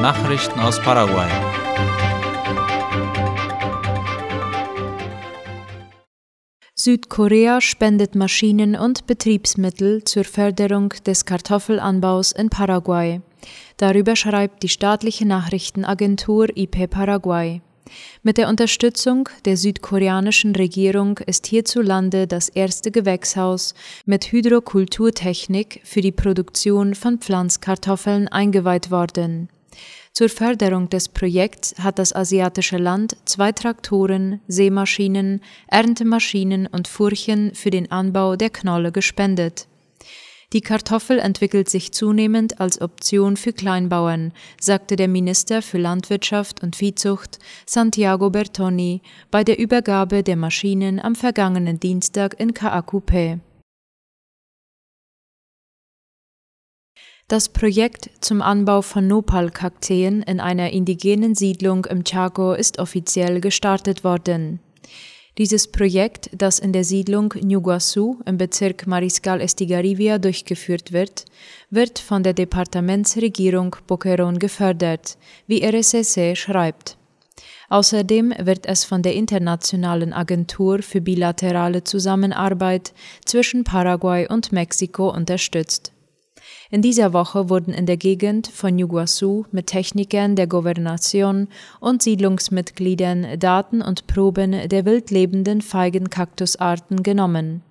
Nachrichten aus Paraguay. Südkorea spendet Maschinen und Betriebsmittel zur Förderung des Kartoffelanbaus in Paraguay. Darüber schreibt die staatliche Nachrichtenagentur IP Paraguay. Mit der Unterstützung der südkoreanischen Regierung ist hierzulande das erste Gewächshaus mit Hydrokulturtechnik für die Produktion von Pflanzkartoffeln eingeweiht worden. Zur Förderung des Projekts hat das asiatische Land zwei Traktoren, Seemaschinen, Erntemaschinen und Furchen für den Anbau der Knolle gespendet. Die Kartoffel entwickelt sich zunehmend als Option für Kleinbauern, sagte der Minister für Landwirtschaft und Viehzucht Santiago Bertoni bei der Übergabe der Maschinen am vergangenen Dienstag in Kaakupe. Das Projekt zum Anbau von Nopal-Kakteen in einer indigenen Siedlung im Chaco ist offiziell gestartet worden. Dieses Projekt, das in der Siedlung Ñuguazu im Bezirk Mariscal Estigarribia durchgeführt wird, wird von der Departementsregierung Boquerón gefördert, wie RSSE schreibt. Außerdem wird es von der Internationalen Agentur für bilaterale Zusammenarbeit zwischen Paraguay und Mexiko unterstützt. In dieser Woche wurden in der Gegend von Yuguasu mit Technikern der Gouvernation und Siedlungsmitgliedern Daten und Proben der wildlebenden Feigenkaktusarten genommen.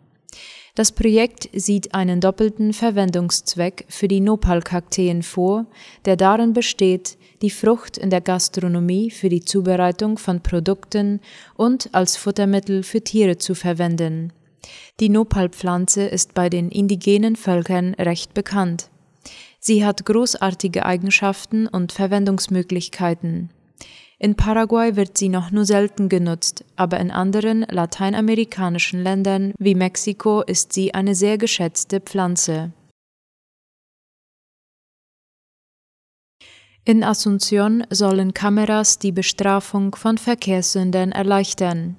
Das Projekt sieht einen doppelten Verwendungszweck für die Nopalkakteen vor, der darin besteht, die Frucht in der Gastronomie für die Zubereitung von Produkten und als Futtermittel für Tiere zu verwenden. Die Nopalpflanze ist bei den indigenen Völkern recht bekannt. Sie hat großartige Eigenschaften und Verwendungsmöglichkeiten. In Paraguay wird sie noch nur selten genutzt, aber in anderen lateinamerikanischen Ländern wie Mexiko ist sie eine sehr geschätzte Pflanze. In Asunción sollen Kameras die Bestrafung von Verkehrssündern erleichtern.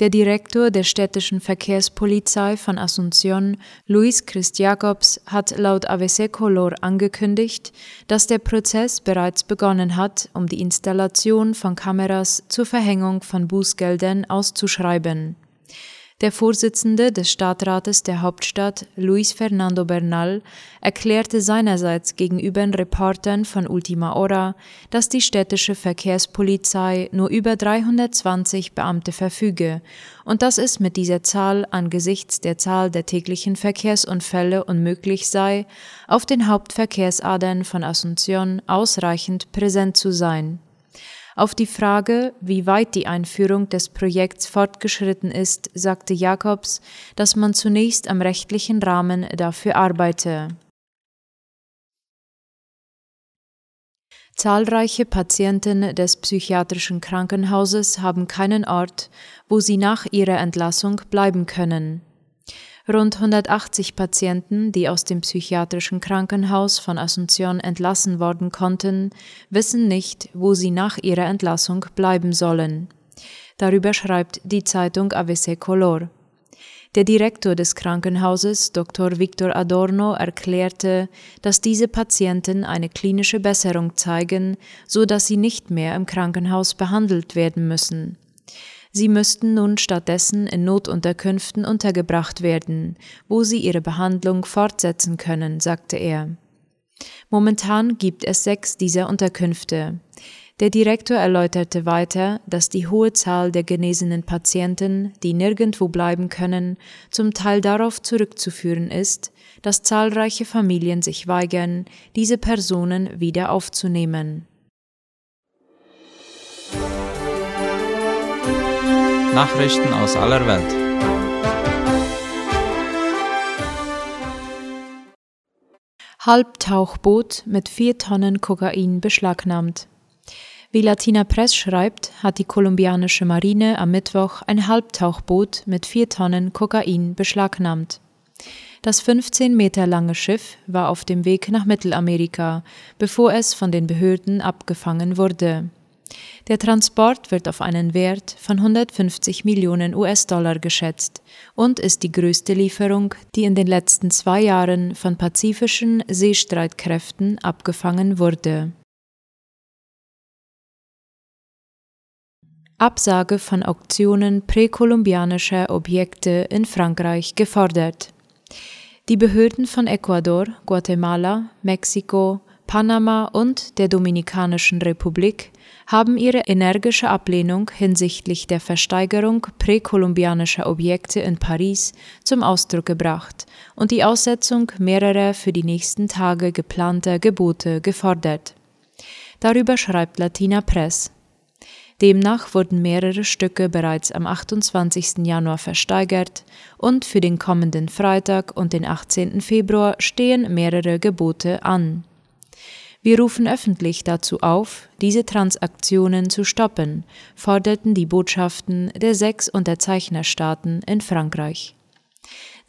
Der Direktor der städtischen Verkehrspolizei von Asunción, Luis Christ Jacobs, hat laut AVC Color angekündigt, dass der Prozess bereits begonnen hat, um die Installation von Kameras zur Verhängung von Bußgeldern auszuschreiben. Der Vorsitzende des Stadtrates der Hauptstadt, Luis Fernando Bernal, erklärte seinerseits gegenüber Reportern von Ultima Hora, dass die städtische Verkehrspolizei nur über 320 Beamte verfüge und dass es mit dieser Zahl angesichts der Zahl der täglichen Verkehrsunfälle unmöglich sei, auf den Hauptverkehrsadern von Asunción ausreichend präsent zu sein. Auf die Frage, wie weit die Einführung des Projekts fortgeschritten ist, sagte Jacobs, dass man zunächst am rechtlichen Rahmen dafür arbeite. Zahlreiche Patienten des psychiatrischen Krankenhauses haben keinen Ort, wo sie nach ihrer Entlassung bleiben können. Rund 180 Patienten, die aus dem psychiatrischen Krankenhaus von Asunción entlassen worden konnten, wissen nicht, wo sie nach ihrer Entlassung bleiben sollen. Darüber schreibt die Zeitung AVC Color. Der Direktor des Krankenhauses, Dr. Victor Adorno, erklärte, dass diese Patienten eine klinische Besserung zeigen, so dass sie nicht mehr im Krankenhaus behandelt werden müssen. Sie müssten nun stattdessen in Notunterkünften untergebracht werden, wo sie ihre Behandlung fortsetzen können, sagte er. Momentan gibt es sechs dieser Unterkünfte. Der Direktor erläuterte weiter, dass die hohe Zahl der genesenen Patienten, die nirgendwo bleiben können, zum Teil darauf zurückzuführen ist, dass zahlreiche Familien sich weigern, diese Personen wieder aufzunehmen. Nachrichten aus aller Welt. Halbtauchboot mit vier Tonnen Kokain beschlagnahmt. Wie Latina Press schreibt, hat die kolumbianische Marine am Mittwoch ein Halbtauchboot mit vier Tonnen Kokain beschlagnahmt. Das 15 Meter lange Schiff war auf dem Weg nach Mittelamerika, bevor es von den Behörden abgefangen wurde. Der Transport wird auf einen Wert von 150 Millionen US-Dollar geschätzt und ist die größte Lieferung, die in den letzten zwei Jahren von pazifischen Seestreitkräften abgefangen wurde. Absage von Auktionen präkolumbianischer Objekte in Frankreich gefordert. Die Behörden von Ecuador, Guatemala, Mexiko, Panama und der Dominikanischen Republik haben ihre energische Ablehnung hinsichtlich der Versteigerung präkolumbianischer Objekte in Paris zum Ausdruck gebracht und die Aussetzung mehrerer für die nächsten Tage geplanter Gebote gefordert. Darüber schreibt Latina Press. Demnach wurden mehrere Stücke bereits am 28. Januar versteigert und für den kommenden Freitag und den 18. Februar stehen mehrere Gebote an. Wir rufen öffentlich dazu auf, diese Transaktionen zu stoppen, forderten die Botschaften der sechs Unterzeichnerstaaten in Frankreich.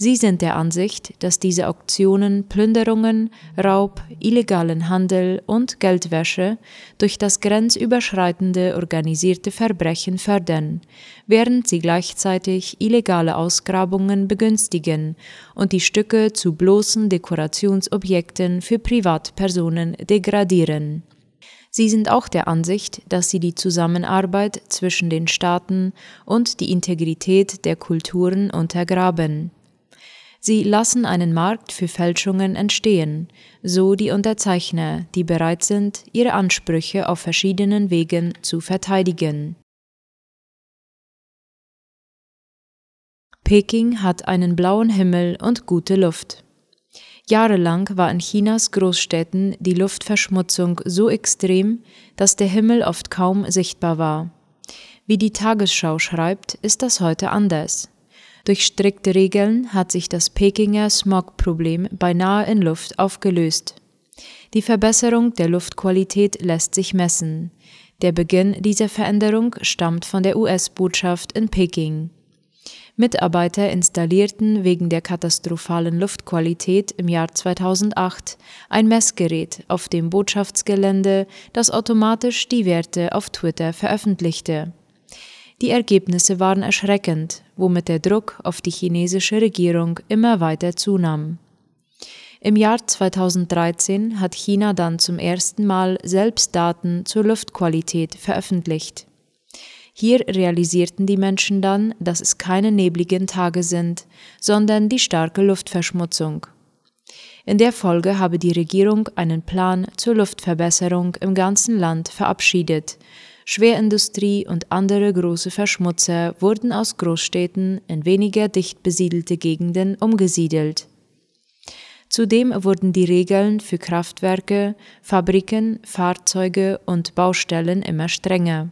Sie sind der Ansicht, dass diese Auktionen Plünderungen, Raub, illegalen Handel und Geldwäsche durch das grenzüberschreitende organisierte Verbrechen fördern, während sie gleichzeitig illegale Ausgrabungen begünstigen und die Stücke zu bloßen Dekorationsobjekten für Privatpersonen degradieren. Sie sind auch der Ansicht, dass sie die Zusammenarbeit zwischen den Staaten und die Integrität der Kulturen untergraben. Sie lassen einen Markt für Fälschungen entstehen, so die Unterzeichner, die bereit sind, ihre Ansprüche auf verschiedenen Wegen zu verteidigen. Peking hat einen blauen Himmel und gute Luft. Jahrelang war in Chinas Großstädten die Luftverschmutzung so extrem, dass der Himmel oft kaum sichtbar war. Wie die Tagesschau schreibt, ist das heute anders. Durch strikte Regeln hat sich das Pekinger Smog-Problem beinahe in Luft aufgelöst. Die Verbesserung der Luftqualität lässt sich messen. Der Beginn dieser Veränderung stammt von der US-Botschaft in Peking. Mitarbeiter installierten wegen der katastrophalen Luftqualität im Jahr 2008 ein Messgerät auf dem Botschaftsgelände, das automatisch die Werte auf Twitter veröffentlichte. Die Ergebnisse waren erschreckend, womit der Druck auf die chinesische Regierung immer weiter zunahm. Im Jahr 2013 hat China dann zum ersten Mal selbst Daten zur Luftqualität veröffentlicht. Hier realisierten die Menschen dann, dass es keine nebligen Tage sind, sondern die starke Luftverschmutzung. In der Folge habe die Regierung einen Plan zur Luftverbesserung im ganzen Land verabschiedet, Schwerindustrie und andere große Verschmutzer wurden aus Großstädten in weniger dicht besiedelte Gegenden umgesiedelt. Zudem wurden die Regeln für Kraftwerke, Fabriken, Fahrzeuge und Baustellen immer strenger.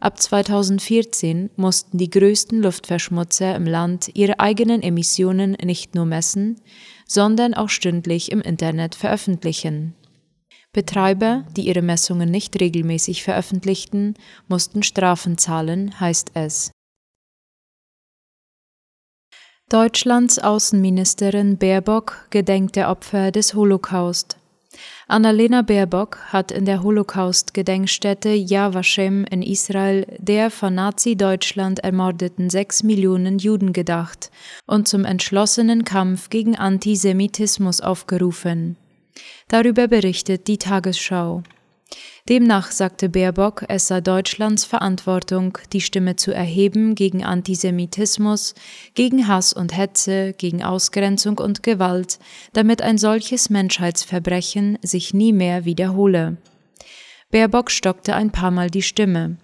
Ab 2014 mussten die größten Luftverschmutzer im Land ihre eigenen Emissionen nicht nur messen, sondern auch stündlich im Internet veröffentlichen. Betreiber, die ihre Messungen nicht regelmäßig veröffentlichten, mussten Strafen zahlen, heißt es. Deutschlands Außenministerin Baerbock gedenkt der Opfer des Holocaust. Annalena Baerbock hat in der Holocaust-Gedenkstätte Yad Vashem in Israel der von Nazi-Deutschland ermordeten sechs Millionen Juden gedacht und zum entschlossenen Kampf gegen Antisemitismus aufgerufen. Darüber berichtet die Tagesschau. Demnach sagte Baerbock, es sei Deutschlands Verantwortung, die Stimme zu erheben gegen Antisemitismus, gegen Hass und Hetze, gegen Ausgrenzung und Gewalt, damit ein solches Menschheitsverbrechen sich nie mehr wiederhole. Baerbock stockte ein paar Mal die Stimme.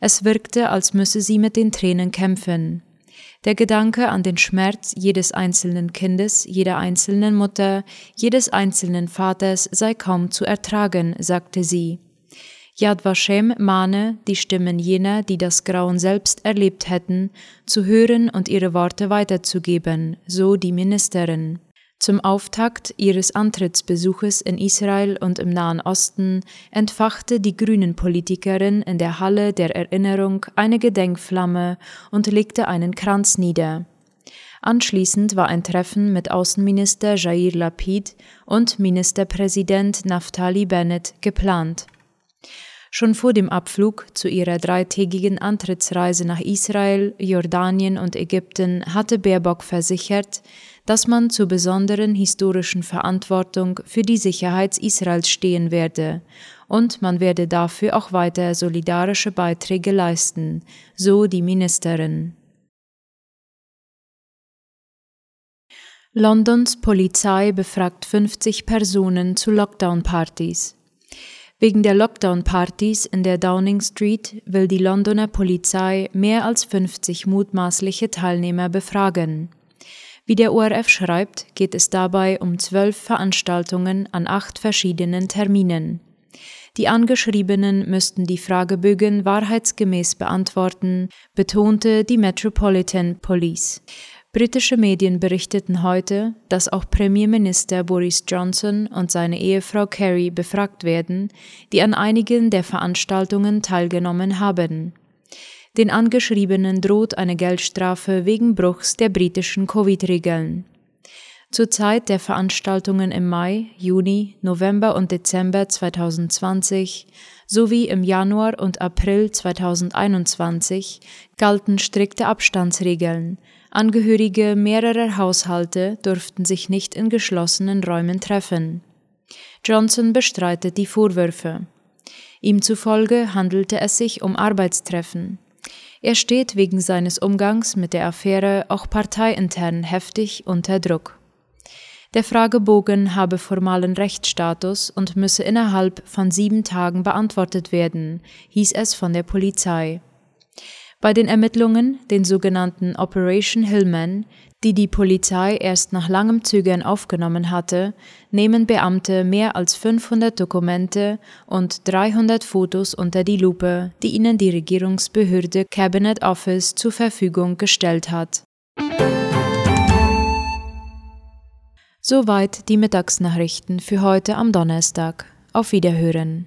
Es wirkte, als müsse sie mit den Tränen kämpfen. Der Gedanke an den Schmerz jedes einzelnen Kindes, jeder einzelnen Mutter, jedes einzelnen Vaters sei kaum zu ertragen, sagte sie. Yad Vashem mahne, die Stimmen jener, die das Grauen selbst erlebt hätten, zu hören und ihre Worte weiterzugeben, so die Ministerin. Zum Auftakt ihres Antrittsbesuches in Israel und im Nahen Osten entfachte die Grünen-Politikerin in der Halle der Erinnerung eine Gedenkflamme und legte einen Kranz nieder. Anschließend war ein Treffen mit Außenminister Jair Lapid und Ministerpräsident Naftali Bennett geplant. Schon vor dem Abflug zu ihrer dreitägigen Antrittsreise nach Israel, Jordanien und Ägypten hatte Baerbock versichert, dass man zur besonderen historischen Verantwortung für die Sicherheit Israels stehen werde und man werde dafür auch weiter solidarische Beiträge leisten, so die Ministerin. Londons Polizei befragt 50 Personen zu Lockdown-Partys. Wegen der Lockdown-Partys in der Downing Street will die Londoner Polizei mehr als 50 mutmaßliche Teilnehmer befragen. Wie der ORF schreibt, geht es dabei um zwölf Veranstaltungen an acht verschiedenen Terminen. Die Angeschriebenen müssten die Fragebögen wahrheitsgemäß beantworten, betonte die Metropolitan Police. Britische Medien berichteten heute, dass auch Premierminister Boris Johnson und seine Ehefrau Kerry befragt werden, die an einigen der Veranstaltungen teilgenommen haben. Den Angeschriebenen droht eine Geldstrafe wegen Bruchs der britischen Covid-Regeln. Zur Zeit der Veranstaltungen im Mai, Juni, November und Dezember 2020 sowie im Januar und April 2021 galten strikte Abstandsregeln, Angehörige mehrerer Haushalte durften sich nicht in geschlossenen Räumen treffen. Johnson bestreitet die Vorwürfe. Ihm zufolge handelte es sich um Arbeitstreffen. Er steht wegen seines Umgangs mit der Affäre auch parteiintern heftig unter Druck. Der Fragebogen habe formalen Rechtsstatus und müsse innerhalb von sieben Tagen beantwortet werden, hieß es von der Polizei. Bei den Ermittlungen, den sogenannten Operation Hillman, die die Polizei erst nach langem Zögern aufgenommen hatte, nehmen Beamte mehr als 500 Dokumente und 300 Fotos unter die Lupe, die ihnen die Regierungsbehörde Cabinet Office zur Verfügung gestellt hat. Soweit die Mittagsnachrichten für heute am Donnerstag. Auf Wiederhören.